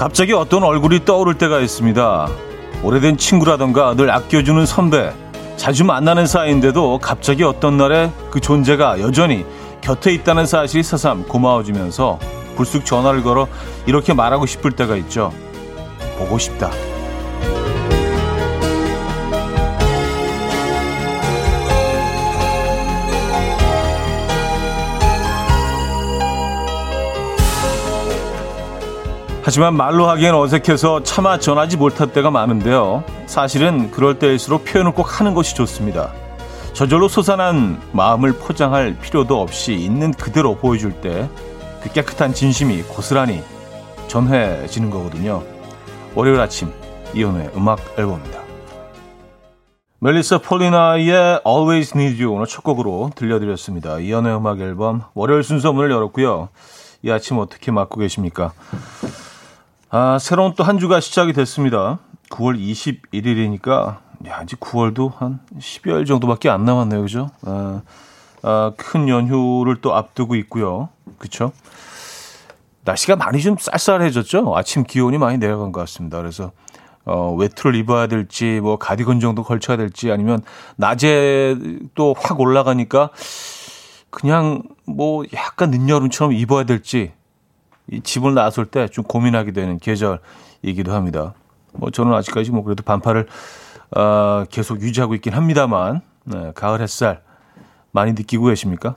갑자기 어떤 얼굴이 떠오를 때가 있습니다. 오래된 친구라던가 늘 아껴주는 선배, 자주 만나는 사이인데도 갑자기 어떤 날에 그 존재가 여전히 곁에 있다는 사실이 새삼 고마워지면서 불쑥 전화를 걸어 이렇게 말하고 싶을 때가 있죠. 보고 싶다. 하지만 말로 하기엔 어색해서 차마 전하지 못할 때가 많은데요. 사실은 그럴 때일수록 표현을 꼭 하는 것이 좋습니다. 저절로 솟아난 마음을 포장할 필요도 없이 있는 그대로 보여줄 때 그 깨끗한 진심이 고스란히 전해지는 거거든요. 월요일 아침 이연우의 음악 앨범입니다. 멜리사 폴리나의 Always Need You 오늘 첫 곡으로 들려드렸습니다. 이연우의 음악 앨범 월요일 순서 문을 열었고요. 이 아침 어떻게 맞고 계십니까? 아, 새로운 또 한 주가 시작이 됐습니다. 9월 21일이니까, 야, 이제 9월도 한 10여일 정도밖에 안 남았네요. 그죠? 아, 아, 큰 연휴를 또 앞두고 있고요. 그쵸? 날씨가 많이 좀 쌀쌀해졌죠? 아침 기온이 많이 내려간 것 같습니다. 그래서, 어, 외투를 입어야 될지, 뭐, 가디건 정도 걸쳐야 될지, 아니면, 낮에 또 확 올라가니까, 그냥, 뭐, 약간 늦여름처럼 입어야 될지, 이 집을 나설 때 좀 고민하게 되는 계절이기도 합니다. 뭐 저는 아직까지 뭐 그래도 반팔을 어, 계속 유지하고 있긴 합니다만 네, 가을 햇살 많이 느끼고 계십니까?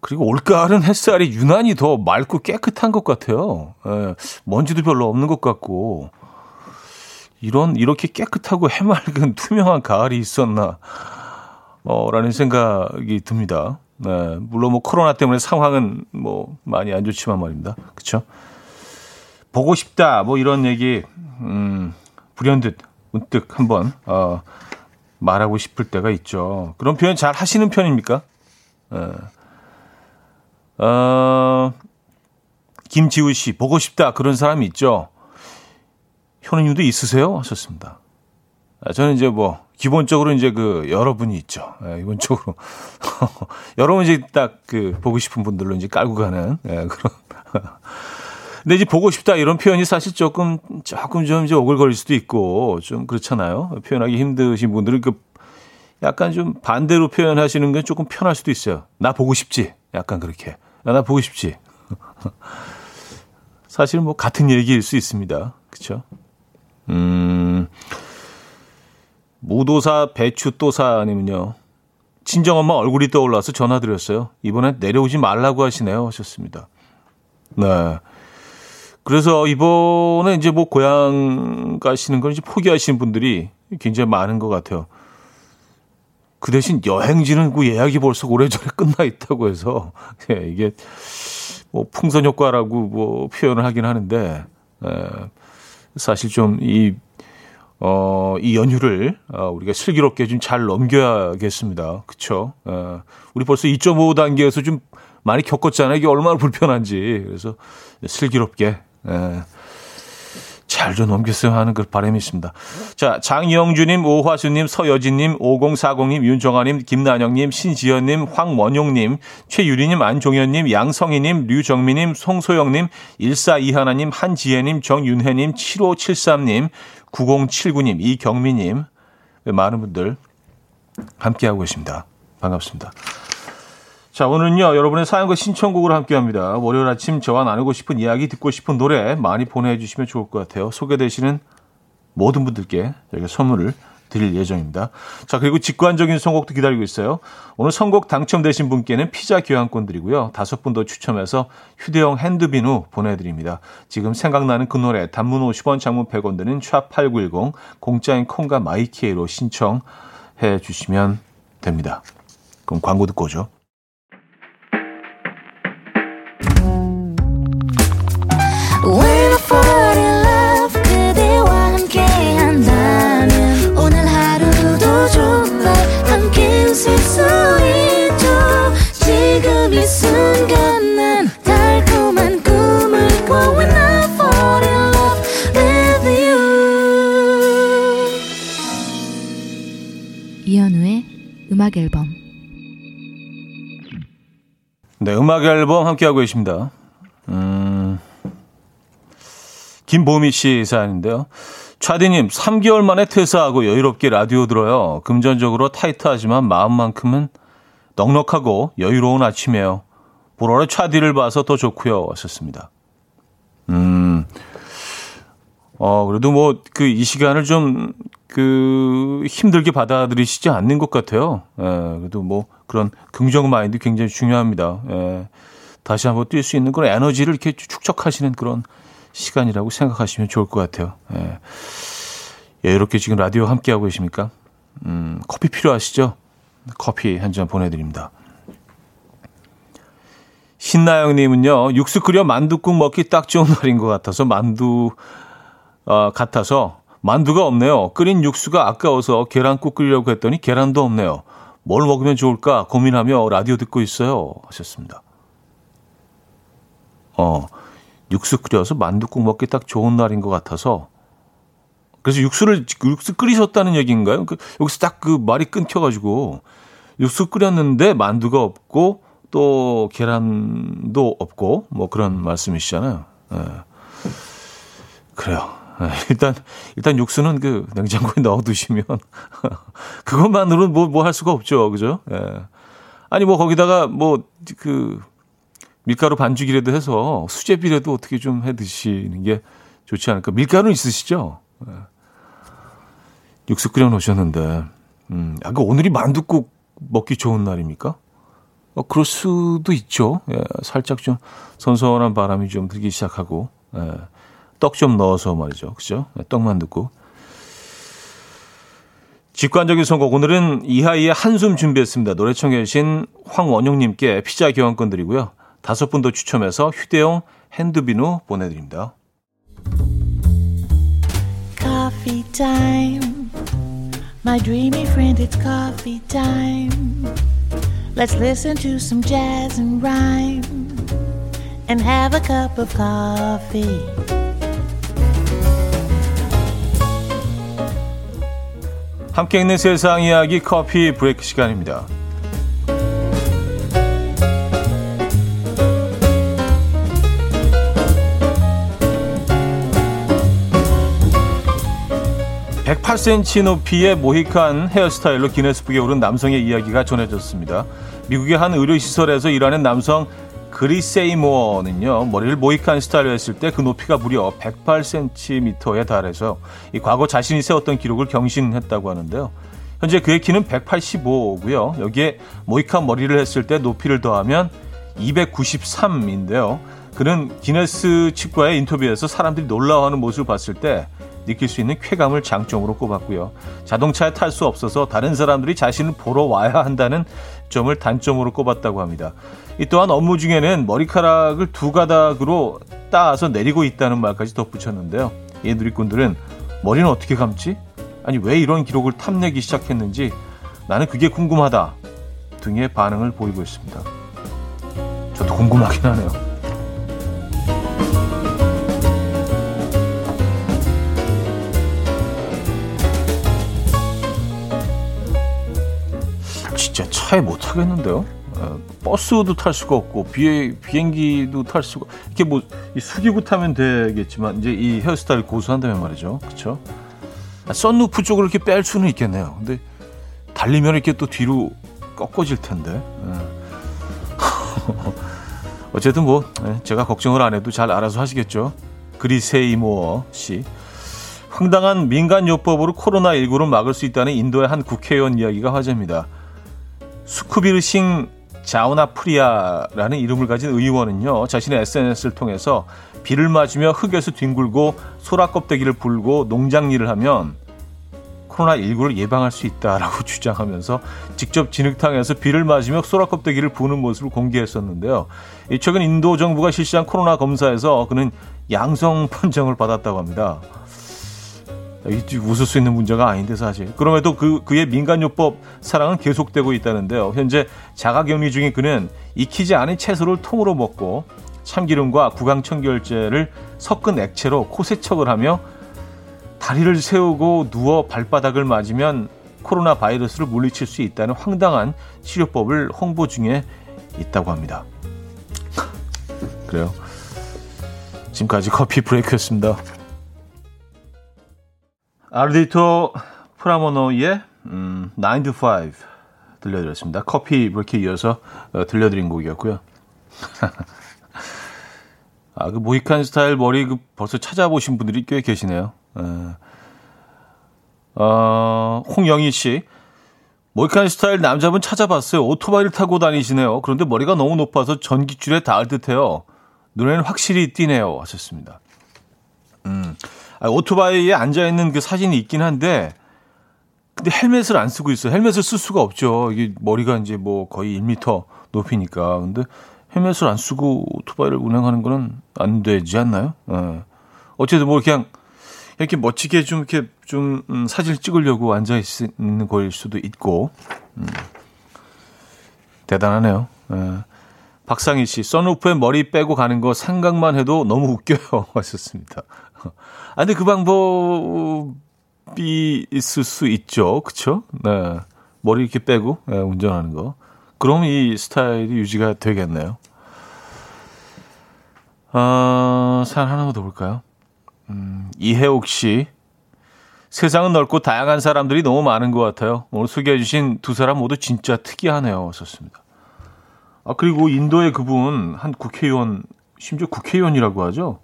그리고 올가을은 햇살이 유난히 더 맑고 깨끗한 것 같아요. 예, 먼지도 별로 없는 것 같고 이런 이렇게 깨끗하고 해맑은 투명한 가을이 있었나 어, 라는 생각이 듭니다. 네, 물론 뭐 코로나 때문에 상황은 뭐 많이 안 좋지만 말입니다. 그렇죠? 보고 싶다 뭐 이런 얘기 음, 불현듯 문득 한번 어, 말하고 싶을 때가 있죠. 그런 표현 잘 하시는 편입니까? 네. 어, 김지우 씨 보고 싶다 그런 사람이 있죠. 현우님도 있으세요? 하셨습니다. 아, 저는 이제 뭐 기본적으로 이제 그 여러분이 있죠. 예, 기본적으로 여러분 이제 딱 그 보고 싶은 분들로 이제 깔고 가는 예, 그런. 근데 이제 보고 싶다 이런 표현이 사실 조금 조금 좀 이제 오글거릴 수도 있고 좀 그렇잖아요. 표현하기 힘드신 분들은 그 약간 좀 반대로 표현하시는 게 조금 편할 수도 있어요. 나 보고 싶지. 약간 그렇게. 야, 나 보고 싶지. 사실 뭐 같은 얘기일 수 있습니다. 그렇죠? 음. 무도사 배추또사님은요. 친정엄마 얼굴이 떠올라서 전화드렸어요. 이번엔 내려오지 말라고 하시네요. 하셨습니다. 네. 그래서 이번에 이제 뭐 고향 가시는 걸 이제 포기하시는 분들이 굉장히 많은 것 같아요. 그 대신 여행지는 그 예약이 벌써 오래전에 끝나 있다고 해서 예, 이게 뭐 풍선 효과라고 뭐 표현을 하긴 하는데 예, 사실 좀 이 어, 이 연휴를 어, 우리가 슬기롭게 좀 잘 넘겨야겠습니다. 그쵸? 어, 우리 벌써 2.5 단계에서 좀 많이 겪었잖아요. 이게 얼마나 불편한지. 그래서 슬기롭게 예, 잘좀 넘겼으면 하는 그 바람이 있습니다. 자, 장영주님, 오화수님, 서여진님, 5040님, 윤정아님, 김난영님, 신지연님, 황원용님, 최유리님, 안종현님, 양성희님, 류정미님, 송소영님, 1421님, 한지혜님, 정윤혜님, 7573님, 9079님, 이경미님, 많은 분들 함께하고 계십니다. 반갑습니다. 자, 오늘은요, 여러분의 사연과 신청곡을 함께 합니다. 월요일 아침 저와 나누고 싶은 이야기, 듣고 싶은 노래 많이 보내주시면 좋을 것 같아요. 소개되시는 모든 분들께 저희가 선물을 드릴 예정입니다. 자, 그리고 직관적인 선곡도 기다리고 있어요. 오늘 선곡 당첨되신 분께는 피자 교환권 드리고요. 다섯 분 더 추첨해서 휴대용 핸드비누 보내드립니다. 지금 생각나는 그 노래 단문 50원, 장문 100원 드는 샵8910 공짜인 콩과 마이키에로 신청해 주시면 됩니다. 그럼 광고 듣고 오죠. 음악 앨범 네, 음악 앨범 함께하고 계십니다. 음, 김보미 씨 사연인데요. 차디님, 3개월 만에 퇴사하고 여유롭게 라디오 들어요. 금전적으로 타이트하지만 마음만큼은 넉넉하고 여유로운 아침이에요. 보라로 차디를 봐서 더 좋고요. 하셨습니다. 음, 어, 그래도 뭐, 그, 이 시간을 좀, 그, 힘들게 받아들이시지 않는 것 같아요. 예, 그래도 뭐, 그런 긍정 마인드 굉장히 중요합니다. 예, 다시 한번 뛸 수 있는 그런 에너지를 이렇게 축적하시는 그런 시간이라고 생각하시면 좋을 것 같아요. 예. 여유롭게 지금 라디오 함께하고 계십니까? 음, 커피 필요하시죠? 커피 한 잔 보내드립니다. 신나영님은요, 육수 끓여 만두국 먹기 딱 좋은 날인 것 같아서 만두, 어, 같아서 만두가 없네요. 끓인 육수가 아까워서 계란국 끓이려고 했더니 계란도 없네요. 뭘 먹으면 좋을까 고민하며 라디오 듣고 있어요. 하셨습니다. 어, 육수 끓여서 만두국 먹기 딱 좋은 날인 것 같아서 그래서 육수를 육수 끓이셨다는 얘기인가요? 그, 여기서 딱 그 말이 끊겨가지고 육수 끓였는데 만두가 없고 또 계란도 없고 뭐 그런 말씀이시잖아요. 네. 그래요. 네. 일단 일단 육수는 그 냉장고에 넣어두시면 그것만으로는 뭐 뭐 할 수가 없죠, 그죠? 예. 네. 아니 뭐 거기다가 뭐 그 밀가루 반죽이라도 해서 수제비라도 어떻게 좀 해 드시는 게 좋지 않을까? 밀가루 있으시죠? 예. 육수 끓여 놓으셨는데, 음, 약간 오늘이 만둣국 먹기 좋은 날입니까? 어, 그럴 수도 있죠. 예, 살짝 좀 선선한 바람이 좀 들기 시작하고, 예, 떡 좀 넣어서 말이죠. 그죠? 예, 떡만둣국. 직관적인 선곡. 오늘은 이하이의 한숨 준비했습니다. 노래 청해 주신 황원용님께 피자 교환권 드리고요. 다섯 분더 추첨해서 휴대용 핸드비누 보내드립니다. Coffee time. My dreamy friend, it's coffee time. Let's listen to some jazz and rhyme and have a cup of coffee. 함께 있는 세상 이야기 커피 브레이크 시간입니다. 108cm 높이의 모히칸 헤어스타일로 기네스북에 오른 남성의 이야기가 전해졌습니다. 미국의 한 의료시설에서 일하는 남성 그리세이모어는요, 머리를 모히칸 스타일로 했을 때 그 높이가 무려 108cm에 달해서 이 과거 자신이 세웠던 기록을 경신했다고 하는데요. 현재 그의 키는 185고요. 여기에 모히칸 머리를 했을 때 높이를 더하면 293인데요. 그는 기네스 측과의 인터뷰에서 사람들이 놀라워하는 모습을 봤을 때 느낄 수 있는 쾌감을 장점으로 꼽았고요. 자동차에 탈 수 없어서 다른 사람들이 자신을 보러 와야 한다는 점을 단점으로 꼽았다고 합니다. 이 또한 업무 중에는 머리카락을 두 가닥으로 따서 내리고 있다는 말까지 덧붙였는데요. 이 누리꾼들은 머리는 어떻게 감지? 아니 왜 이런 기록을 탐내기 시작했는지 나는 그게 궁금하다 등의 반응을 보이고 있습니다. 저도 궁금하긴 하네요. 차에 못 타겠는데요. 어, 버스도 탈 수가 없고 비행기도 탈 수가 이렇게 뭐 숙이고 타면 되겠지만 이제 이 헤어스타일 고수한다면 말이죠. 그렇죠? 아, 썬루프 쪽을 이렇게 뺄 수는 있겠네요. 근데 달리면 이렇게 또 뒤로 꺾어질 텐데. 예. 어쨌든 뭐 예, 제가 걱정을 안 해도 잘 알아서 하시겠죠. 그리세이모 씨. 황당한 민간 요법으로 코로나19를 막을 수 있다는 인도의 한 국회의원 이야기가 화제입니다. 수쿠비르싱 자우나프리아라는 이름을 가진 의원은요, 자신의 SNS를 통해서 비를 맞으며 흙에서 뒹굴고 소라 껍데기를 불고 농장 일을 하면 코로나19를 예방할 수 있다라고 주장하면서 직접 진흙탕에서 비를 맞으며 소라 껍데기를 부는 모습을 공개했었는데요. 최근 인도 정부가 실시한 코로나 검사에서 그는 양성 판정을 받았다고 합니다. 웃을 수 있는 문제가 아닌데 사실. 그럼에도 그 그의 민간요법 사랑은 계속되고 있다는데요. 현재 자가격리 중인 그는 익히지 않은 채소를 통으로 먹고 참기름과 구강청결제를 섞은 액체로 코 세척을 하며 다리를 세우고 누워 발바닥을 맞으면 코로나 바이러스를 물리칠 수 있다는 황당한 치료법을 홍보 중에 있다고 합니다. 그래요. 지금까지 커피 브레이크였습니다. 아르디토 프라모노의 음, 9 to 5 들려드렸습니다. 커피 브레이크에 이어서 어, 들려드린 곡이었고요. 아, 그 모이칸 스타일 머리 그 벌써 찾아보신 분들이 꽤 계시네요. 어, 어 홍영희 씨. 모이칸 스타일 남자분 찾아봤어요. 오토바이를 타고 다니시네요. 그런데 머리가 너무 높아서 전기줄에 닿을 듯해요. 눈에는 확실히 띄네요. 하셨습니다. 음, 아, 오토바이에 앉아 있는 그 사진이 있긴 한데, 근데 헬멧을 안 쓰고 있어요. 헬멧을 쓸 수가 없죠. 이게 머리가 이제 뭐 거의 1미터 높이니까. 근데 헬멧을 안 쓰고 오토바이를 운행하는 거는 안 되지 않나요? 예. 어쨌든 뭐 그냥 이렇게 멋지게 좀 이렇게 좀 음, 사진을 찍으려고 앉아 있는 거일 수도 있고 음. 대단하네요. 예. 박상희 씨, 선루프에 머리 빼고 가는 거 생각만 해도 너무 웃겨요. 하셨습니다. 아, 근데 그 방법이 있을 수 있죠. 그쵸? 네. 머리 이렇게 빼고 네, 운전하는 거. 그럼 이 스타일이 유지가 되겠네요. 어, 사연 하나만 더 볼까요? 음, 이혜옥 씨. 세상은 넓고 다양한 사람들이 너무 많은 것 같아요. 오늘 소개해 주신 두 사람 모두 진짜 특이하네요. 썼습니다. 아, 그리고 인도의 그분, 한 국회의원, 심지어 국회의원이라고 하죠.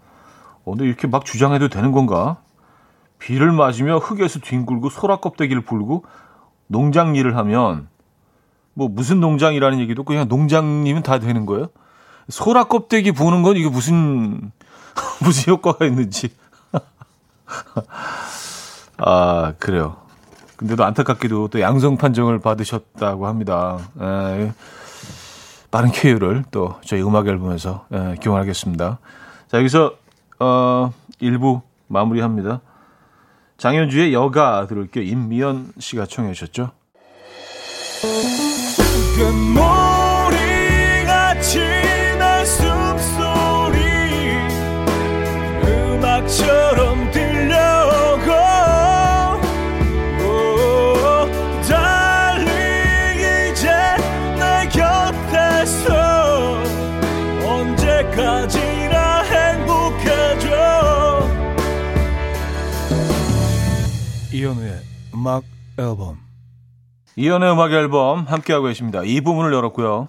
어, 근데 이렇게 막 주장해도 되는 건가? 비를 맞으며 흙에서 뒹굴고 소라 껍데기를 불고 농장 일을 하면 뭐 무슨 농장이라는 얘기도 그냥 농장님은 다 되는 거예요? 소라 껍데기 부는 건 이게 무슨 무슨 효과가 있는지. 아 그래요. 근데도 안타깝게도 또 양성 판정을 받으셨다고 합니다. 에, 빠른 쾌유를 또 저희 음악 앨범에서 에, 기원하겠습니다. 자 여기서 어, 1부 마무리합니다. 장현주의 여가 들을게요. 임미연 씨가 청해 주셨죠. 이현우의 음악 앨범 이연의 음악 앨범 함께하고 계십니다. 이 부분을 열었고요.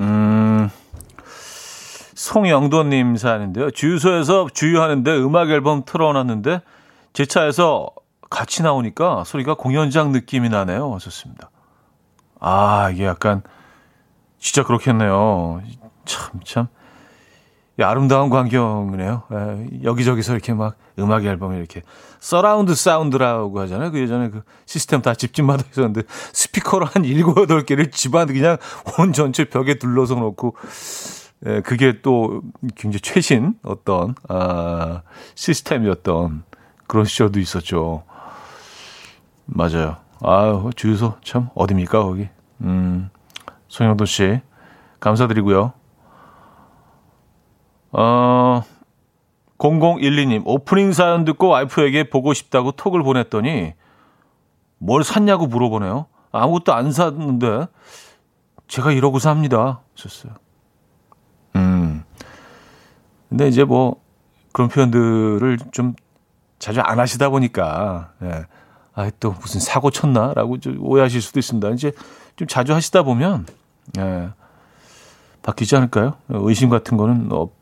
음, 송영도님 사연인데요. 주유소에서 주유하는데 음악 앨범 틀어놨는데 제 차에서 같이 나오니까 소리가 공연장 느낌이 나네요. 좋습니다. 아, 이게 약간 진짜 그렇겠네요. 참, 참. 아름다운 광경이네요. 예, 여기저기서 이렇게 막 음악 앨범이 이렇게 surround sound라고 하잖아요. 그 예전에 그 시스템 다 집집마다 있었는데 스피커를 한 7, 8개를 집안 그냥 온 전체 벽에 둘러서 놓고 예, 그게 또 굉장히 최신 어떤 아 시스템이었던 그런 시절도 있었죠. 맞아요. 아유, 주유소 참 어딥니까 거기. 음. 송영도 씨 감사드리고요. 어, 0012님, 오프닝 사연 듣고 와이프에게 보고 싶다고 톡을 보냈더니 뭘 샀냐고 물어보네요. 아무것도 안 샀는데 제가 이러고 삽니다. 썼어요. 음. 근데 이제 뭐 그런 표현들을 좀 자주 안 하시다 보니까, 예. 아, 또 무슨 사고 쳤나? 라고 좀 오해하실 수도 있습니다. 이제 좀 자주 하시다 보면, 예. 바뀌지 않을까요? 의심 같은 거는 없,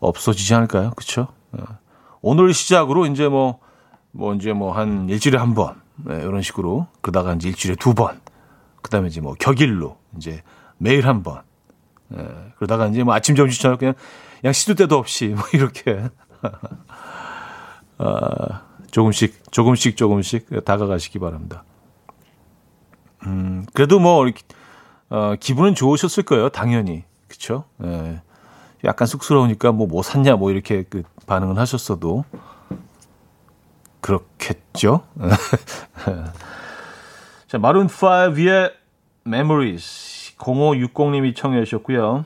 없어지지 않을까요? 그쵸? 예. 오늘 시작으로 이제 뭐, 뭐 이제 뭐 한 일주일에 한 번, 네, 이런 식으로. 그러다가 이제 일주일에 두 번. 그 다음에 이제 뭐 격일로, 이제 매일 한 번. 예, 그러다가 이제 뭐 아침, 점심, 저녁 그냥, 그냥 시도 때도 없이 뭐 이렇게. 아, 조금씩, 조금씩, 조금씩 다가가시기 바랍니다. 음, 그래도 뭐, 이렇게, 어, 기분은 좋으셨을 거예요. 당연히. 그쵸? 예. 약간 쑥스러우니까 뭐, 뭐 샀냐, 뭐 이렇게 그 반응을 하셨어도 그렇겠죠? 자, 마룬 5의 Memories 0560님이 청해 주셨고요.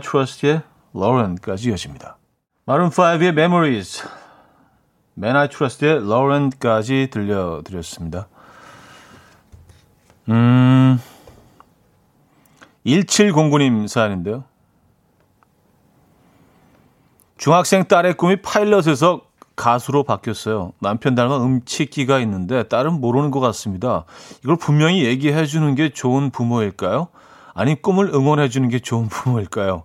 Trust의 Lauren까지 이어집니다. 마룬 5의 Memories Man I Trust의 Lauren까지 들려드렸습니다. 음, 1709님 사연인데요. 중학생 딸의 꿈이 파일럿에서 가수로 바뀌었어요. 남편 닮은 음치기가 있는데 딸은 모르는 것 같습니다. 이걸 분명히 얘기해 주는 게 좋은 부모일까요? 아니 꿈을 응원해 주는 게 좋은 부모일까요?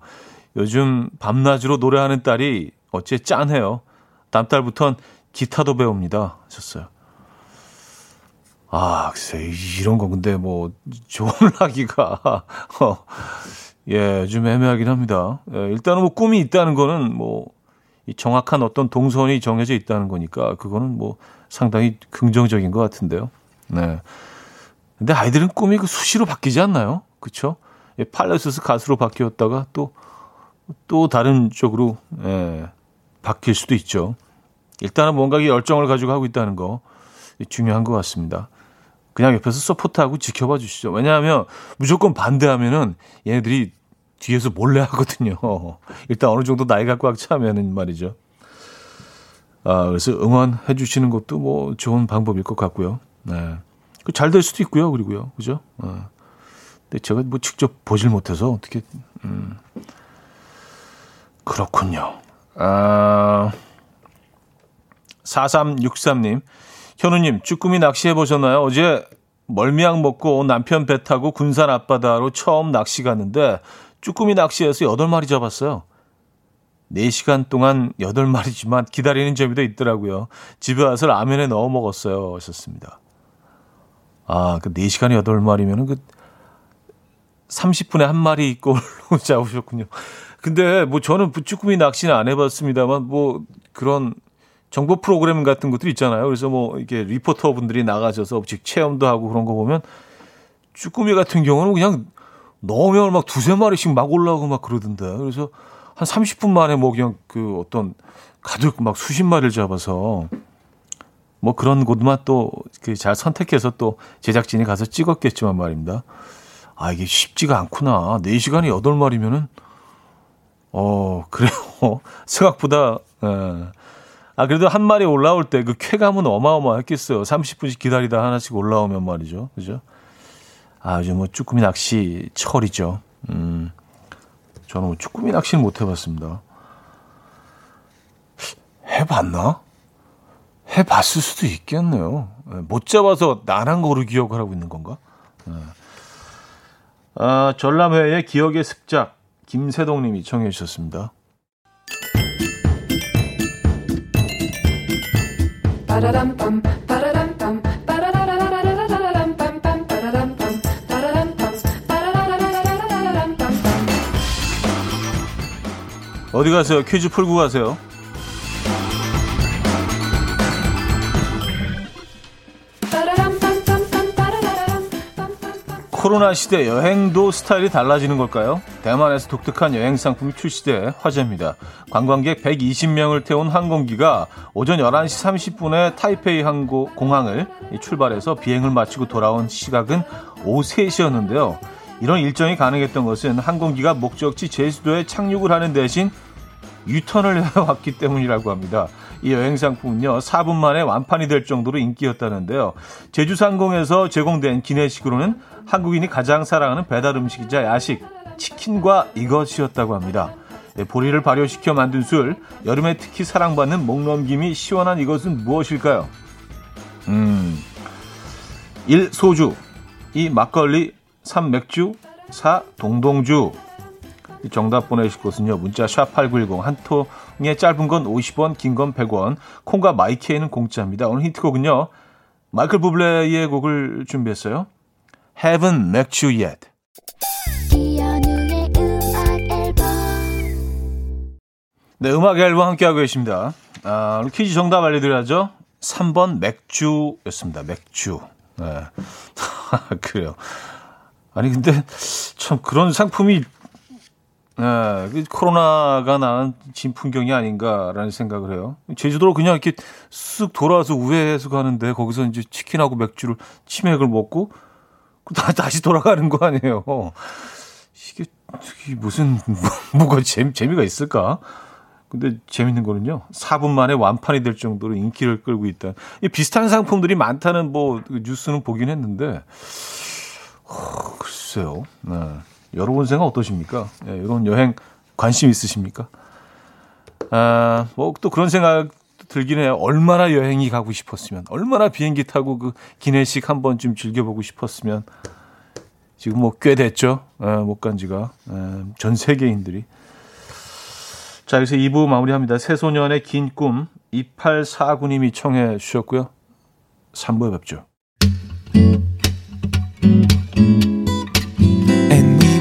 요즘 밤낮으로 노래하는 딸이 어째 짠해요. 다음 달부턴 기타도 배웁니다. 하셨어요. 아, 글쎄, 이런 거 근데 뭐, 조언하기가, 어, 예, 좀 애매하긴 합니다. 예, 일단은 뭐 꿈이 있다는 거는 뭐, 이 정확한 어떤 동선이 정해져 있다는 거니까, 그거는 뭐, 상당히 긍정적인 것 같은데요. 네. 근데 아이들은 꿈이 그 수시로 바뀌지 않나요? 그쵸? 예, 팔레스스 가수로 바뀌었다가 또, 또 다른 쪽으로, 예, 바뀔 수도 있죠. 일단은 뭔가 열정을 가지고 하고 있다는 거 중요한 것 같습니다. 그냥 옆에서 서포트하고 지켜봐 주시죠. 왜냐하면 무조건 반대하면은 얘네들이 뒤에서 몰래 하거든요. 일단 어느 정도 나이가 꽉 차면은 말이죠. 아, 그래서 응원해 주시는 것도 뭐 좋은 방법일 것 같고요. 네. 그잘될 수도 있고요. 그리고요. 그죠? 어. 근데 제가 뭐 직접 보질 못해서 어떻게, 음. 그렇군요. 아, 4363님. 현우님, 쭈꾸미 낚시해 보셨나요? 어제 멀미약 먹고 남편 배 타고 군산 앞바다로 처음 낚시 갔는데 쭈꾸미 낚시해서 8마리 잡았어요. 4시간 동안 8마리지만 기다리는 재미도 있더라고요. 집에 와서 라면에 넣어 먹었어요. 하셨습니다. 아, 그 4시간에 8마리면은 그 30분에 한 마리 꼴로 잡으셨군요. 근데 뭐 저는 쭈꾸미 낚시는 안 해봤습니다만 뭐 그런 정보 프로그램 같은 것들 있잖아요. 그래서 뭐 이게 리포터 분들이 나가셔서 즉 체험도 하고 그런 거 보면 쭈꾸미 같은 경우는 그냥 넣으면 막 두세 마리씩 막 올라오고 막 그러던데. 그래서 한 30분 만에 뭐 그냥 그 어떤 가득 막 수십 마리를 잡아서 뭐 그런 곳만 또그잘 선택해서 또 제작진이 가서 찍었겠지만 말입니다. 아, 이게 쉽지가 않구나. 4시간에 8마리면은 어, 그래요. 생각보다 예. 아, 그래도 한 마리 올라올 때 그 쾌감은 어마어마했겠어요. 30분씩 기다리다 하나씩 올라오면 말이죠. 그죠? 아, 요즘 뭐 쭈꾸미 낚시 철이죠. 음, 저는 뭐 쭈꾸미 낚시는 못 해봤습니다. 해봤나? 해봤을 수도 있겠네요. 예, 못 잡아서 난한 거로 기억을 하고 있는 건가? 네. 아, 전람회의 기억의 습작, 김세동 님이 청해 주셨습니다. 어디 가세요? 퀴즈 풀고 가세요. 코로나 시대 여행도 스타일이 달라지는 걸까요? 대만에서 독특한 여행 상품이 출시돼 화제입니다. 관광객 120명을 태운 항공기가 오전 11시 30분에 타이페이 항공 공항을 출발해서 비행을 마치고 돌아온 시각은 오후 3시였는데요. 이런 일정이 가능했던 것은 항공기가 목적지 제주도에 착륙을 하는 대신 유턴을 해왔기 때문이라고 합니다. 이 여행 상품은요, 4분 만에 완판이 될 정도로 인기였다는데요. 제주 상공에서 제공된 기내식으로는 한국인이 가장 사랑하는 배달 음식이자 야식, 치킨과 이것이었다고 합니다. 네, 보리를 발효시켜 만든 술, 여름에 특히 사랑받는 목넘김이 시원한 이것은 무엇일까요? 음, 1. 소주 2. 막걸리 3. 맥주 4. 동동주 정답 보내실 곳은요. 문자 샵8910 한 통에 짧은 건 50원, 긴 건 100원. 콩과 마이케이는 공짜입니다. 오늘 힌트곡은요. 마이클 부블레의 곡을 준비했어요. Haven't Met You Yet. 네, 음악 앨범 함께하고 계십니다. 아, 퀴즈 정답 알려드려야죠. 3번 맥주였습니다. 맥주. 네. 그래요. 아니, 근데 참 그런 상품이 네, 그 코로나가 낳은 진풍경이 아닌가라는 생각을 해요. 제주도로 그냥 이렇게 쓱 돌아와서 우회해서 가는데 거기서 이제 치킨하고 맥주를 치맥을 먹고 다 다시 돌아가는 거 아니에요. 이게, 이게 무슨 뭐가 재미, 재미가 있을까? 근데 재밌는 거는요. 4분 만에 완판이 될 정도로 인기를 끌고 있다. 비슷한 상품들이 많다는 뭐 뉴스는 보긴 했는데 어, 글쎄요. 네. 여러분 생각 어떠십니까? 예, 이런 여행 관심 있으십니까? 아, 뭐 또 그런 생각 들긴 해요. 얼마나 여행이 가고 싶었으면, 얼마나 비행기 타고 그 기내식 한 번쯤 즐겨보고 싶었으면. 지금 뭐 꽤 됐죠. 예, 못간 지가. 예, 전 세계인들이. 자, 여기서 2부 마무리합니다. 새소년의 긴 꿈, 2849님이 청해 주셨고요. 3부에 뵙죠.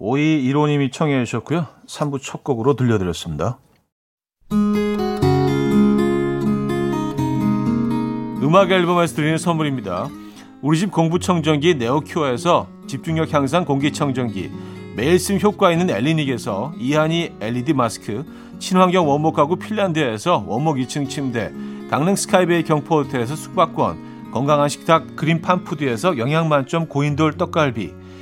5215님이 청해 주셨고요 3부 첫 곡으로 들려드렸습니다 음악 앨범에서 드리는 선물입니다. 우리 집 공부청정기 네오큐어에서 집중력 향상 공기청정기 매일 쓴 효과 있는 엘리닉에서 이하니 LED 마스크 친환경 원목 가구 핀란드에서 원목 2층 침대 강릉 스카이베이 경포호텔에서 숙박권 건강한 식탁 그린 팜푸드에서 영양만점 고인돌 떡갈비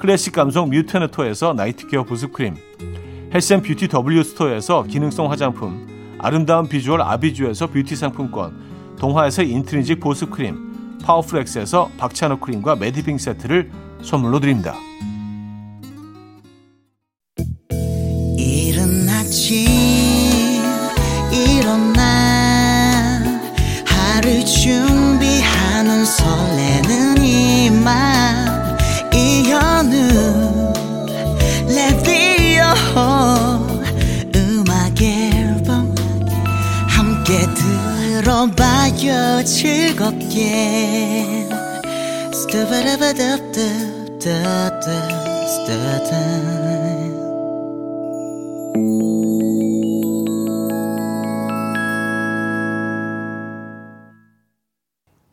클래식 감성 뮤테너토에서 night care 부스크림 health and beauty W 스토어에서 기능성 화장품, 아름다운 비주얼 아비주에서 뷰티 상품권, 동화에서 인트리직 보습크림, 파워풀엑스에서 박찬호 크림과 매디핑 세트를 선물로 드립니다. 이른 아침 함께 들어봐요 즐겁게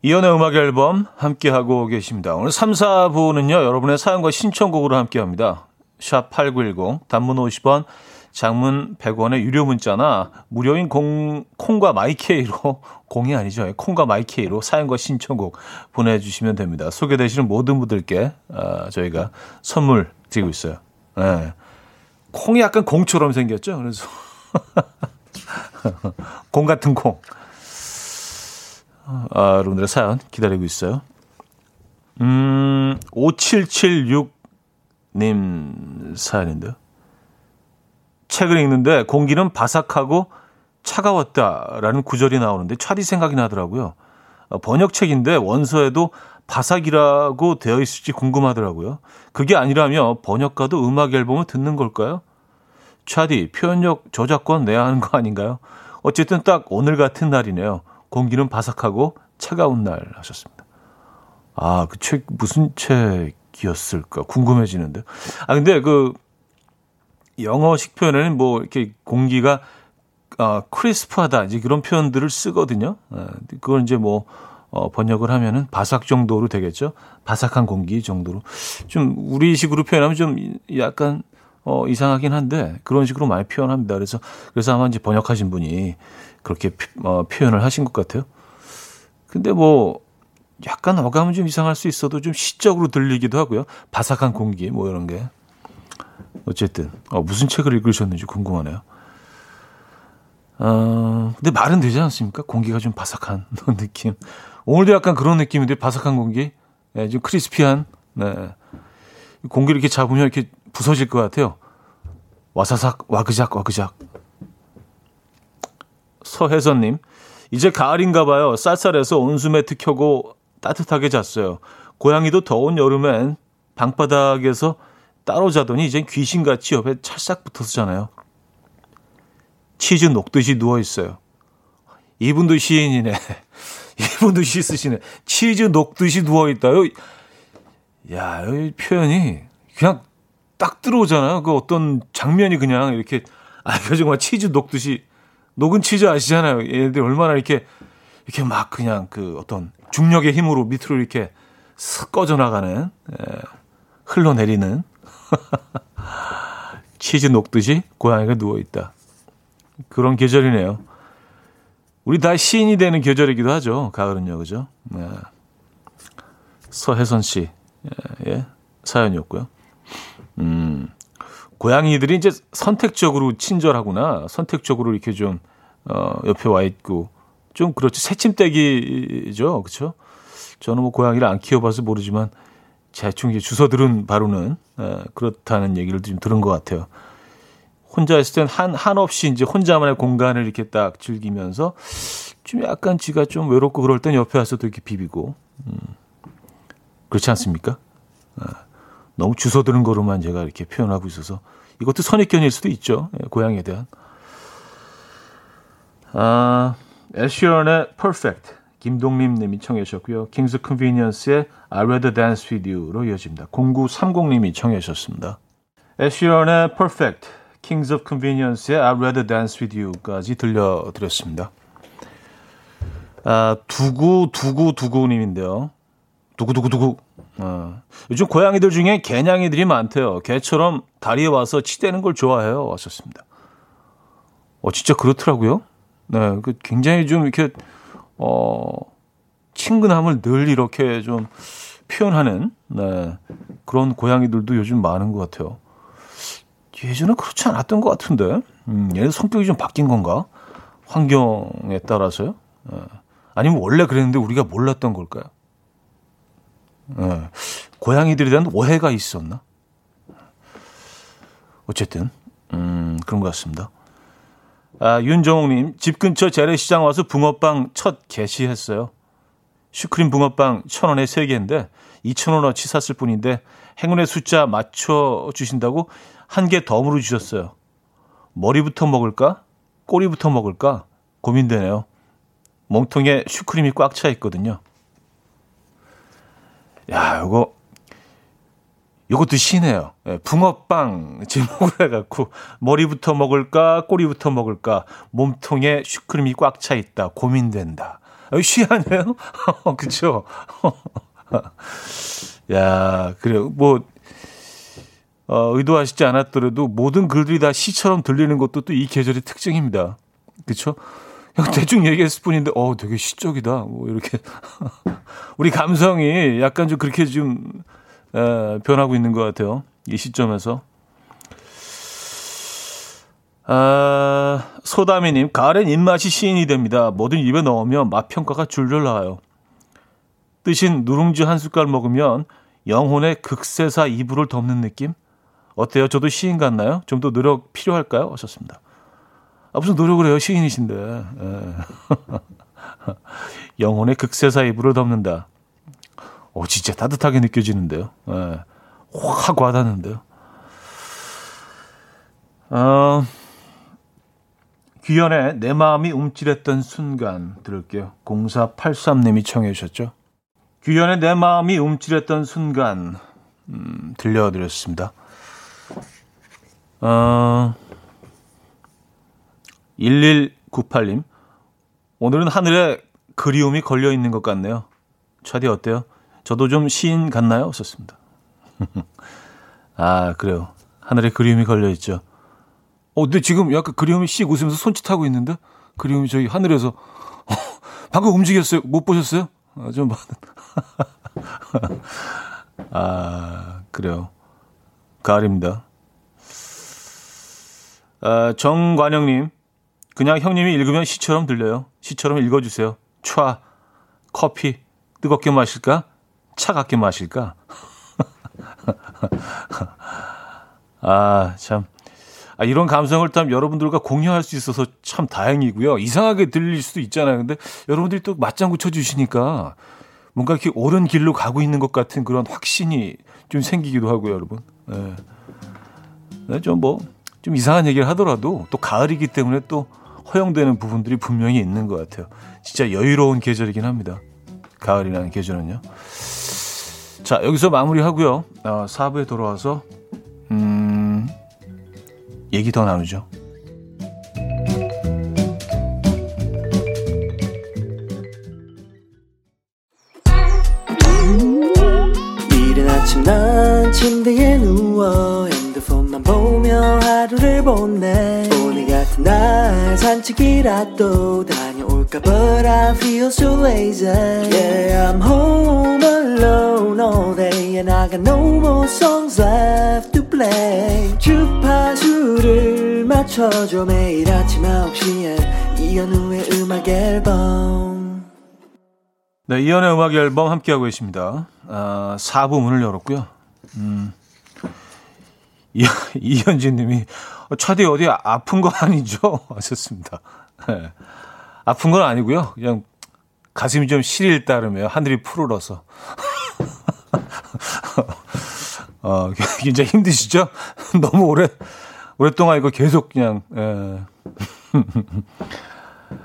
이연의 음악 앨범 함께하고 계십니다. 오늘 3, 4부는요, 여러분의 사연과 신청곡으로 함께합니다. 샵 8910 단문 50원 장문 100원의 유료 문자나 무료인 공, 콩과 마이케이로 공이 아니죠. 콩과 마이케이로 사연과 신청곡 보내주시면 됩니다. 소개되시는 모든 분들께 어, 저희가 선물 드리고 있어요. 네. 콩이 약간 공처럼 생겼죠. 그래서 공 같은 콩. 아, 여러분들의 사연 기다리고 있어요. 음, 5776님 사연인데요. 책을 읽는데 공기는 바삭하고 차가웠다라는 구절이 나오는데 차디 생각이 나더라고요. 어, 번역책인데 원서에도 바삭이라고 되어 있을지 궁금하더라고요. 그게 아니라면 번역가도 음악 앨범을 듣는 걸까요? 차디 표현력 저작권 내야 하는 거 아닌가요? 어쨌든 딱 오늘 같은 날이네요. 공기는 바삭하고 차가운 날 하셨습니다. 아, 그 책 무슨 책 기였을까 궁금해지는데. 아 근데 그 영어식 표현에는 뭐 이렇게 공기가 어, 크리스프하다 이제 그런 표현들을 쓰거든요. 아, 그걸 이제 뭐 어, 번역을 하면은 바삭 정도로 되겠죠. 바삭한 공기 정도로. 좀 우리식으로 표현하면 좀 약간 어, 이상하긴 한데 그런 식으로 많이 표현합니다. 그래서 그래서 아마 이제 번역하신 분이 그렇게 어, 표현을 하신 것 같아요. 근데 뭐 약간 어감은 좀 이상할 수 있어도 좀 시적으로 들리기도 하고요. 바삭한 공기 뭐 이런 게 어쨌든 어, 무슨 책을 읽으셨는지 궁금하네요. 어, 근데 말은 되지 않습니까? 공기가 좀 바삭한 느낌. 오늘도 약간 그런 느낌인데 바삭한 공기, 네, 좀 크리스피한. 네. 공기 를 이렇게 잡으면 이렇게 부서질 것 같아요. 와사삭, 와그작, 와그작. 서혜선님, 이제 가을인가 봐요. 쌀쌀해서 온수매트 켜고 따뜻하게 잤어요. 고양이도 더운 여름엔 방바닥에서 따로 자더니 이젠 귀신같이 옆에 찰싹 자나요. 치즈 녹듯이 누워 있어요. 이분도 시인이네. 이분도 시 쓰시네. 치즈 녹듯이 누워 있다요. 야, 이 표현이 그냥 딱 들어오잖아요. 그 어떤 장면이 그냥 이렇게 아, 그 정말 치즈 녹듯이 녹은 치즈 아시잖아요. 얘들 얼마나 이렇게 이렇게 막 그냥 그 어떤 중력의 힘으로 밑으로 이렇게 쓱 꺼져 나가는 예, 흘러내리는 치즈 녹듯이 고양이가 누워 있다. 그런 계절이네요. 우리 다 시인이 되는 계절이기도 하죠. 가을은요, 그죠? 네. 서혜선 씨, 예, 예, 사연이었고요. 음, 고양이들이 이제 선택적으로 친절하구나. 선택적으로 이렇게 좀, 어, 옆에 와 있고, 좀 그렇죠. 새침대기죠. 그렇죠? 저는 뭐 고양이를 안 키워봐서 모르지만, 대충 이제 주워들은 바로는, 에, 그렇다는 얘기를 좀 들은 것 같아요. 혼자 있을 땐 한, 한없이 이제 혼자만의 공간을 이렇게 딱 즐기면서 좀 약간 지가 좀 외롭고 그럴 땐 옆에 와서 도 이렇게 비비고, 음. 그렇지 않습니까? 아, 너무 주워드는 거로만 제가 이렇게 표현하고 있어서 이것도 선입견일 수도 있죠. 예, 고양이에 대한. 아, 에드 시런의 Perfect. 김동림 님이 청해 주셨고요. 킹스 컨비니언스의 I Rather Dance With You로 이어집니다. 0930 님이 청해 주셨습니다. 에드 시런의 Perfect. Kings of Convenience의 I'd Rather Dance With You까지 들려드렸습니다. 아, 두구, 두구, 두구님인데요. 두구두구두구. 아, 요즘 고양이들 중에 개냥이들이 많대요. 개처럼 다리에 와서 치대는 걸 좋아해요. 왔었습니다. 어, 진짜 그렇더라고요. 네, 그 굉장히 좀 이렇게, 어, 친근함을 늘 이렇게 좀 표현하는, 네, 그런 고양이들도 요즘 많은 것 같아요. 예전에 그렇지 않았던 것 같은데. 음, 얘는 성격이 좀 바뀐 건가? 환경에 따라서요? 예. 아니면 원래 그랬는데 우리가 몰랐던 걸까요? 예. 고양이들에 대한 오해가 있었나? 어쨌든, 음, 그런 것 같습니다. 아, 윤정욱님, 집 근처 재래시장 와서 붕어빵 첫 개시했어요. 슈크림 붕어빵 천 원에 세 개인데 2천 원어치 샀을 뿐인데 행운의 숫자 맞춰 주신다고 한개더 물어주셨어요. 머리부터 먹을까? 꼬리부터 먹을까? 고민되네요. 몸통에 슈크림이 꽉 차 있거든요. 야, 이거, 이것도 시네요. 예, 붕어빵 제목을 해갖고, 머리부터 먹을까? 꼬리부터 먹을까? 몸통에 슈크림이 꽉 차 있다. 고민된다. 쉬하네요? 그쵸? 야, 그래요. 뭐, 어, 의도하시지 않았더라도 모든 글들이 다 시처럼 들리는 것도 또 이 계절의 특징입니다. 그렇죠? 그냥 대충 얘기했을 뿐인데 어 되게 시적이다. 뭐 이렇게 우리 감성이 약간 좀 그렇게 좀 에, 변하고 있는 것 같아요. 이 시점에서. 아, 소다미님, 가을엔 입맛이 시인이 됩니다. 뭐든 입에 넣으면 맛 평가가 줄줄 나와요. 뜨신 누룽지 한 숟갈 먹으면 영혼의 극세사 이불을 덮는 느낌? 어때요? 저도 시인 같나요? 좀 더 노력 필요할까요? 하셨습니다. 아, 무슨 노력을 해요? 시인이신데. 예. 영혼의 극세사 이불을 덮는다. 오, 진짜 따뜻하게 느껴지는데요. 예. 확 와닿는데요. 어, 귀연의 내 마음이 움찔했던 순간 들을게요. 0483님이 청해 주셨죠. 귀연의 내 마음이 움찔했던 순간 음, 들려드렸습니다. 어, 1198님. 오늘은 하늘에 그리움이 걸려 있는 것 같네요. 차디 어때요? 저도 좀 시인 같나요? 썼습니다. 아, 그래요. 하늘에 그리움이 걸려 있죠. 어, 근데 지금 약간 그리움이 씩 웃으면서 손짓하고 있는데? 그리움이 저희 하늘에서. 어, 방금 움직였어요. 못 보셨어요? 아, 좀 아, 그래요. 가을입니다. 아, 정관영님, 그냥 형님이 읽으면 시처럼 들려요. 시처럼 읽어주세요. 촤, 커피, 뜨겁게 마실까? 차갑게 마실까? 아, 참. 아, 이런 감성을 참 여러분들과 공유할 수 있어서 참 다행이고요. 이상하게 들릴 수도 있잖아요. 근데 여러분들이 또 맞장구 쳐주시니까 뭔가 이렇게 옳은 길로 가고 있는 것 같은 그런 확신이 좀 생기기도 하고요, 여러분. 네. 네, 좀 뭐, 좀 이상한 얘기를 하더라도 또 가을이기 때문에 또 허용되는 부분들이 분명히 있는 것 같아요. 진짜 여유로운 계절이긴 합니다. 가을이라는 계절은요. 자, 여기서 마무리하고요. 어, 4부에 돌아와서 음, 얘기 더 나누죠. 이른 아침 난 침대에 누워 핸드폰만 보며 하루를 보내 오늘 같은 날 산책이라도 다 볼까? But I feel so lazy. Yeah I'm home alone all day And I got no more songs left to play. 주파수를 맞춰줘 매일 아침 9시에. 이현우의 음악 앨범. 네, 이현우의 음악 앨범 함께하고 계십니다. 아, 4부 문을 열었고요. 음, 이, 이현진 님이 차디 어디 아픈 거 아니죠? 하셨습니다. 네. 아픈 건 아니고요. 그냥 가슴이 좀 시릴 따르며 하늘이 푸르러서. 어, 굉장히 힘드시죠? 너무 오래, 오랫동안 이거 계속 그냥, 예.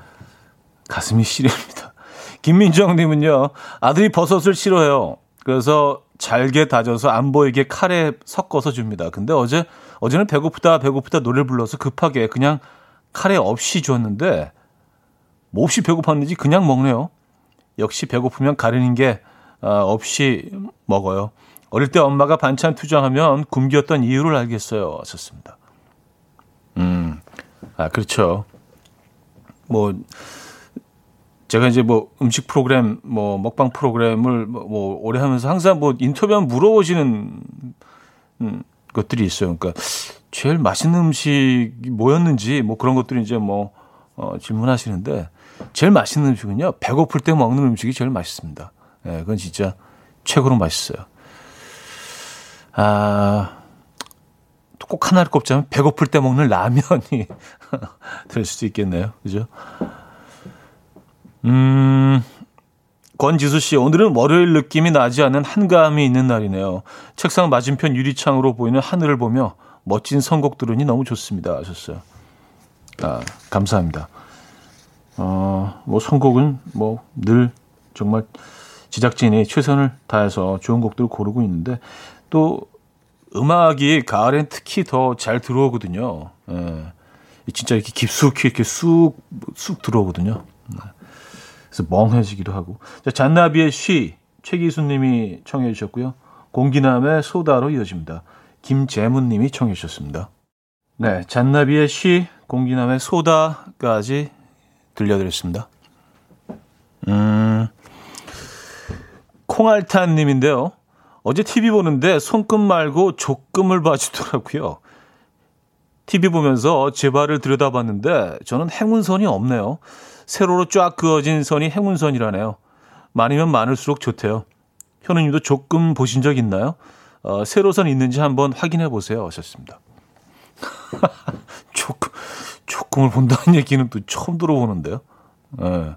가슴이 시립니다. 김민정님은요, 아들이 버섯을 싫어해요. 그래서 잘게 다져서 안 보이게 칼에 섞어서 줍니다. 근데 어제, 어제는 배고프다, 배고프다 노래를 불러서 급하게 그냥 칼에 없이 줬는데, 몹시 배고팠는지 그냥 먹네요. 역시 배고프면 가리는 게 어, 없이 먹어요. 어릴 때 엄마가 반찬 투정하면 굶겼던 이유를 알겠어요. 하셨습니다. 음, 아, 그렇죠. 뭐, 제가 이제 뭐 음식 프로그램, 뭐 먹방 프로그램을 뭐, 뭐 오래 하면서 항상 뭐 인터뷰하면 물어보시는 음, 것들이 있어요. 그러니까 제일 맛있는 음식이 뭐였는지 뭐 그런 것들이 이제 뭐 어, 질문하시는데 제일 맛있는 음식은요. 배고플 때 먹는 음식이 제일 맛있습니다. 예, 그건 진짜 최고로 맛있어요. 아, 꼭 하나를 꼽자면 배고플 때 먹는 라면이 될 수도 있겠네요. 그죠? 음, 권지수 씨, 오늘은 월요일 느낌이 나지 않는 한가함이 있는 날이네요. 책상 맞은편 유리창으로 보이는 하늘을 보며 멋진 선곡 들으니 너무 좋습니다. 하셨어요. 아, 감사합니다. 어, 뭐 선곡은 뭐 늘 정말 제작진이 최선을 다해서 좋은 곡들 을 고르고 있는데 또 음악이 가을엔 특히 더 잘 들어오거든요. 예. 진짜 이렇게 깊숙이 이렇게 쑥, 쑥 들어오거든요. 네. 그래서 멍해지기도 하고. 자, 잔나비의 쉬, 최기순 님이 청해 주셨고요. 공기남의 소다로 이어집니다. 김재문 님이 청해 주셨습니다. 네, 잔나비의 쉬, 공기남의 소다까지 들려드렸습니다. 음, 콩알탄님인데요. 어제 TV 보는데 손금 말고 족금을 봐주더라고요. TV 보면서 제 발을 들여다봤는데 저는 행운선이 없네요. 세로로 쫙 그어진 선이 행운선이라네요. 많으면 많을수록 좋대요. 현우님도 조금 보신 적 있나요? 어, 세로선 있는지 한번 확인해 보세요. 하셨습니다. 조금, 조금을 본다는 얘기는 또 처음 들어보는데요. 예.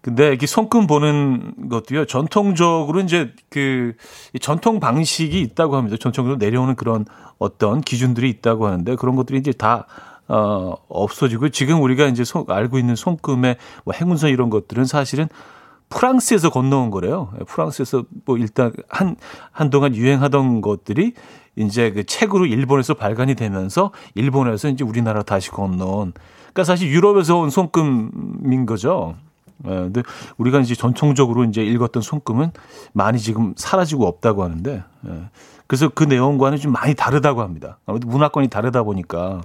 근데 이렇게 손금 보는 것도요, 전통적으로 이제 그, 전통 방식이 있다고 합니다. 전통적으로 내려오는 그런 어떤 기준들이 있다고 하는데 그런 것들이 이제 다, 어, 없어지고 지금 우리가 이제 소, 알고 있는 손금의 뭐 행운선 이런 것들은 사실은 프랑스에서 건너온 거래요. 프랑스에서 뭐 일단 한, 한동안 유행하던 것들이 이제 그 책으로 일본에서 발간이 되면서 일본에서 이제 우리나라 다시 건너온 그러니까 사실 유럽에서 온 손금인 거죠. 예, 근데 우리가 이제 전통적으로 이제 읽었던 손금은 많이 지금 사라지고 없다고 하는데, 예, 그래서 그 내용과는 좀 많이 다르다고 합니다. 아무래도 문화권이 다르다 보니까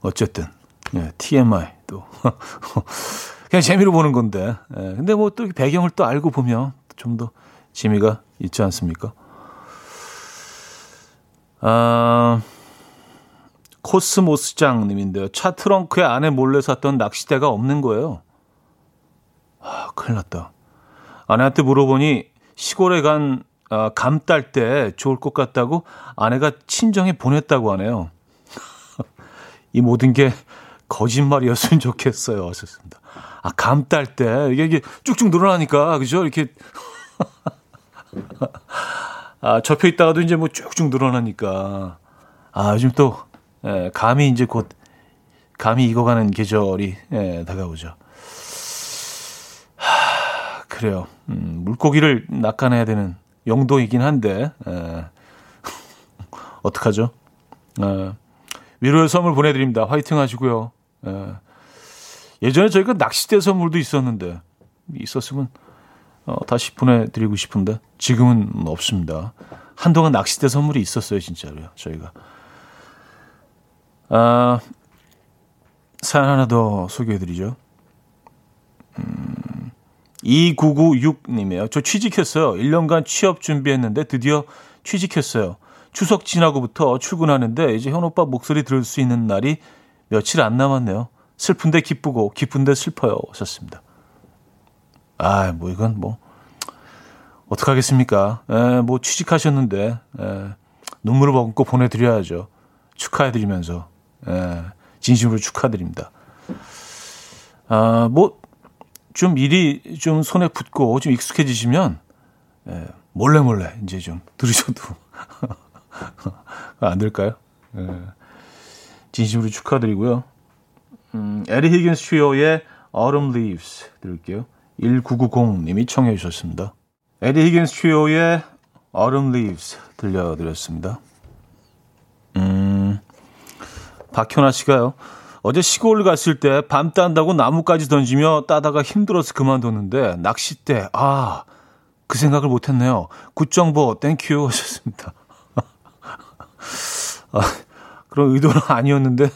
어쨌든 예, TMI 또 그냥 재미로 보는 건데, 예, 근데 뭐 또 배경을 또 알고 보면 좀 더 재미가 있지 않습니까? 아. 코스모스장님인데요. 차 트렁크에 안에 몰래 샀던 낚싯대가 없는 거예요. 아, 큰일 났다. 아내한테 물어보니 시골에 간, 아, 감딸 때 좋을 것 같다고 아내가 친정에 보냈다고 하네요. 이 모든 게 거짓말이었으면 좋겠어요. 하셨습니다. 아, 감 딸 때, 이게, 이게 쭉쭉 늘어나니까, 그죠? 이렇게. 아, 접혀 있다가도 이제 뭐 쭉쭉 늘어나니까. 아, 요즘 또 예, 감이 이제 곧 감이 익어가는 계절이 예, 다가오죠. 하, 그래요. 음, 물고기를 낚아내야 되는 용도이긴 한데 예. 어떡하죠? 예. 위로의 선물 보내드립니다. 화이팅 하시고요. 예. 예전에 저희가 낚싯대 선물도 있었는데 있었으면 어, 다시 보내드리고 싶은데 지금은 없습니다. 한동안 낚싯대 선물이 있었어요, 진짜로요. 저희가. 아, 사연 하나 더 소개해드리죠. 음, 2996님이에요. 저 취직했어요. 1년간 취업 준비했는데 드디어 취직했어요. 추석 지나고부터 출근하는데 이제 현 오빠 목소리 들을 수 있는 날이 며칠 안 남았네요. 슬픈데 기쁘고 기쁜데 슬퍼요. 하셨습니다. 아, 뭐 이건 뭐 어떡하겠습니까? 에, 뭐 취직하셨는데 에, 눈물을 머금고 보내드려야죠. 축하해드리면서 예, 진심으로 축하드립니다. 아, 뭐, 좀 일이 좀 손에 붙고 좀 익숙해지시면, 예, 몰래 몰래 이제 좀 들으셔도 안 될까요? 예, 진심으로 축하드리고요. 음, 에디 히긴스 트리오의 Autumn Leaves 들을게요. 1990님이 청해 주셨습니다. 에디 히긴스 트리오의 Autumn Leaves 들려드렸습니다. 음, 박현아 씨가요. 어제 시골 갔을 때 밤 딴다고 나무까지 던지며 따다가 힘들어서 그만뒀는데 낚싯대 아 그 생각을 못했네요. good정보 thank you 하셨습니다. 아, 그런 의도는 아니었는데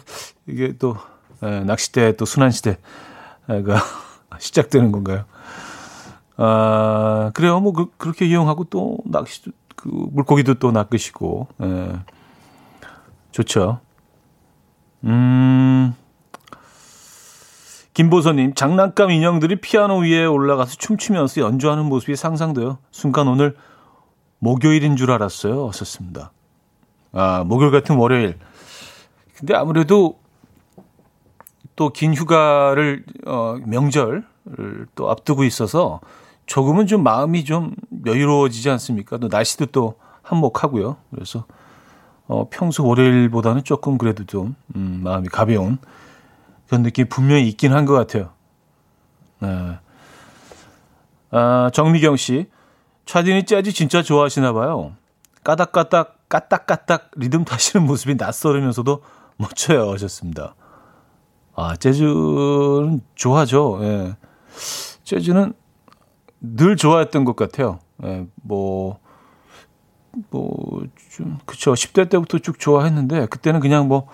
이게 또 에, 낚싯대 또 수난 시대가 시작되는 건가요? 아 그래요. 뭐 그, 렇게 이용하고 또 낚시 그 물고기도 또 낚으시고 에, 좋죠. 음. 김보선님, 장난감 인형들이 피아노 위에 올라가서 춤추면서 연주하는 모습이 상상돼요. 순간 오늘 목요일인 줄 알았어요. 썼습니다. 아, 목요일 같은 월요일. 근데 아무래도 또 긴 휴가를, 어, 명절을 또 앞두고 있어서 조금은 좀 마음이 좀 여유로워지지 않습니까? 또 날씨도 또 한몫하고요. 그래서 어, 평소 월요일보다는 조금 그래도 좀 음, 마음이 가벼운 그런 느낌이 분명히 있긴 한 것 같아요. 네. 아, 정미경 씨, 차디니 재즈 진짜 좋아하시나 봐요. 까닥까닥 까딱까딱 리듬 타시는 모습이 낯설으면서도 멋져요 하셨습니다. 아, 재즈는 좋아하죠. 예. 재즈는 늘 좋아했던 것 같아요. 예, 뭐 뭐 좀 그쵸 10대 때부터 쭉 좋아했는데 그때는 그냥 뭐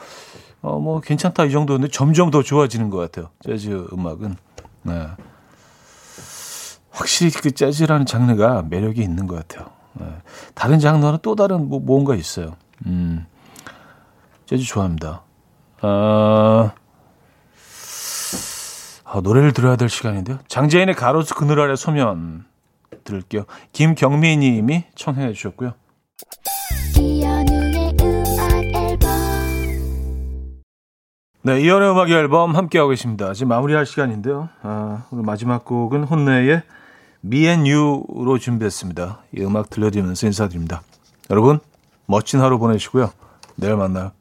어, 뭐 괜찮다 이 정도였는데 점점 더 좋아지는 것 같아요. 재즈 음악은. 네. 확실히 그 재즈라는 장르가 매력이 있는 것 같아요. 네. 다른 장르는 또 다른 뭐 뭔가 있어요. 음. 재즈 좋아합니다. 아, 아, 노래를 들어야 될 시간인데요. 장재인의 가로수 그늘 아래 소면 들을게요. 김경미 님이 청해 주셨고요. 네, 이연의 음악 앨범 함께하고 계십니다. 지금 마무리할 시간인데요. 아, 오늘 마지막 곡은 혼내의 Me and You로 준비했습니다. 이 음악 들려드리면서 인사드립니다. 여러분, 멋진 하루 보내시고요. 내일 만나요.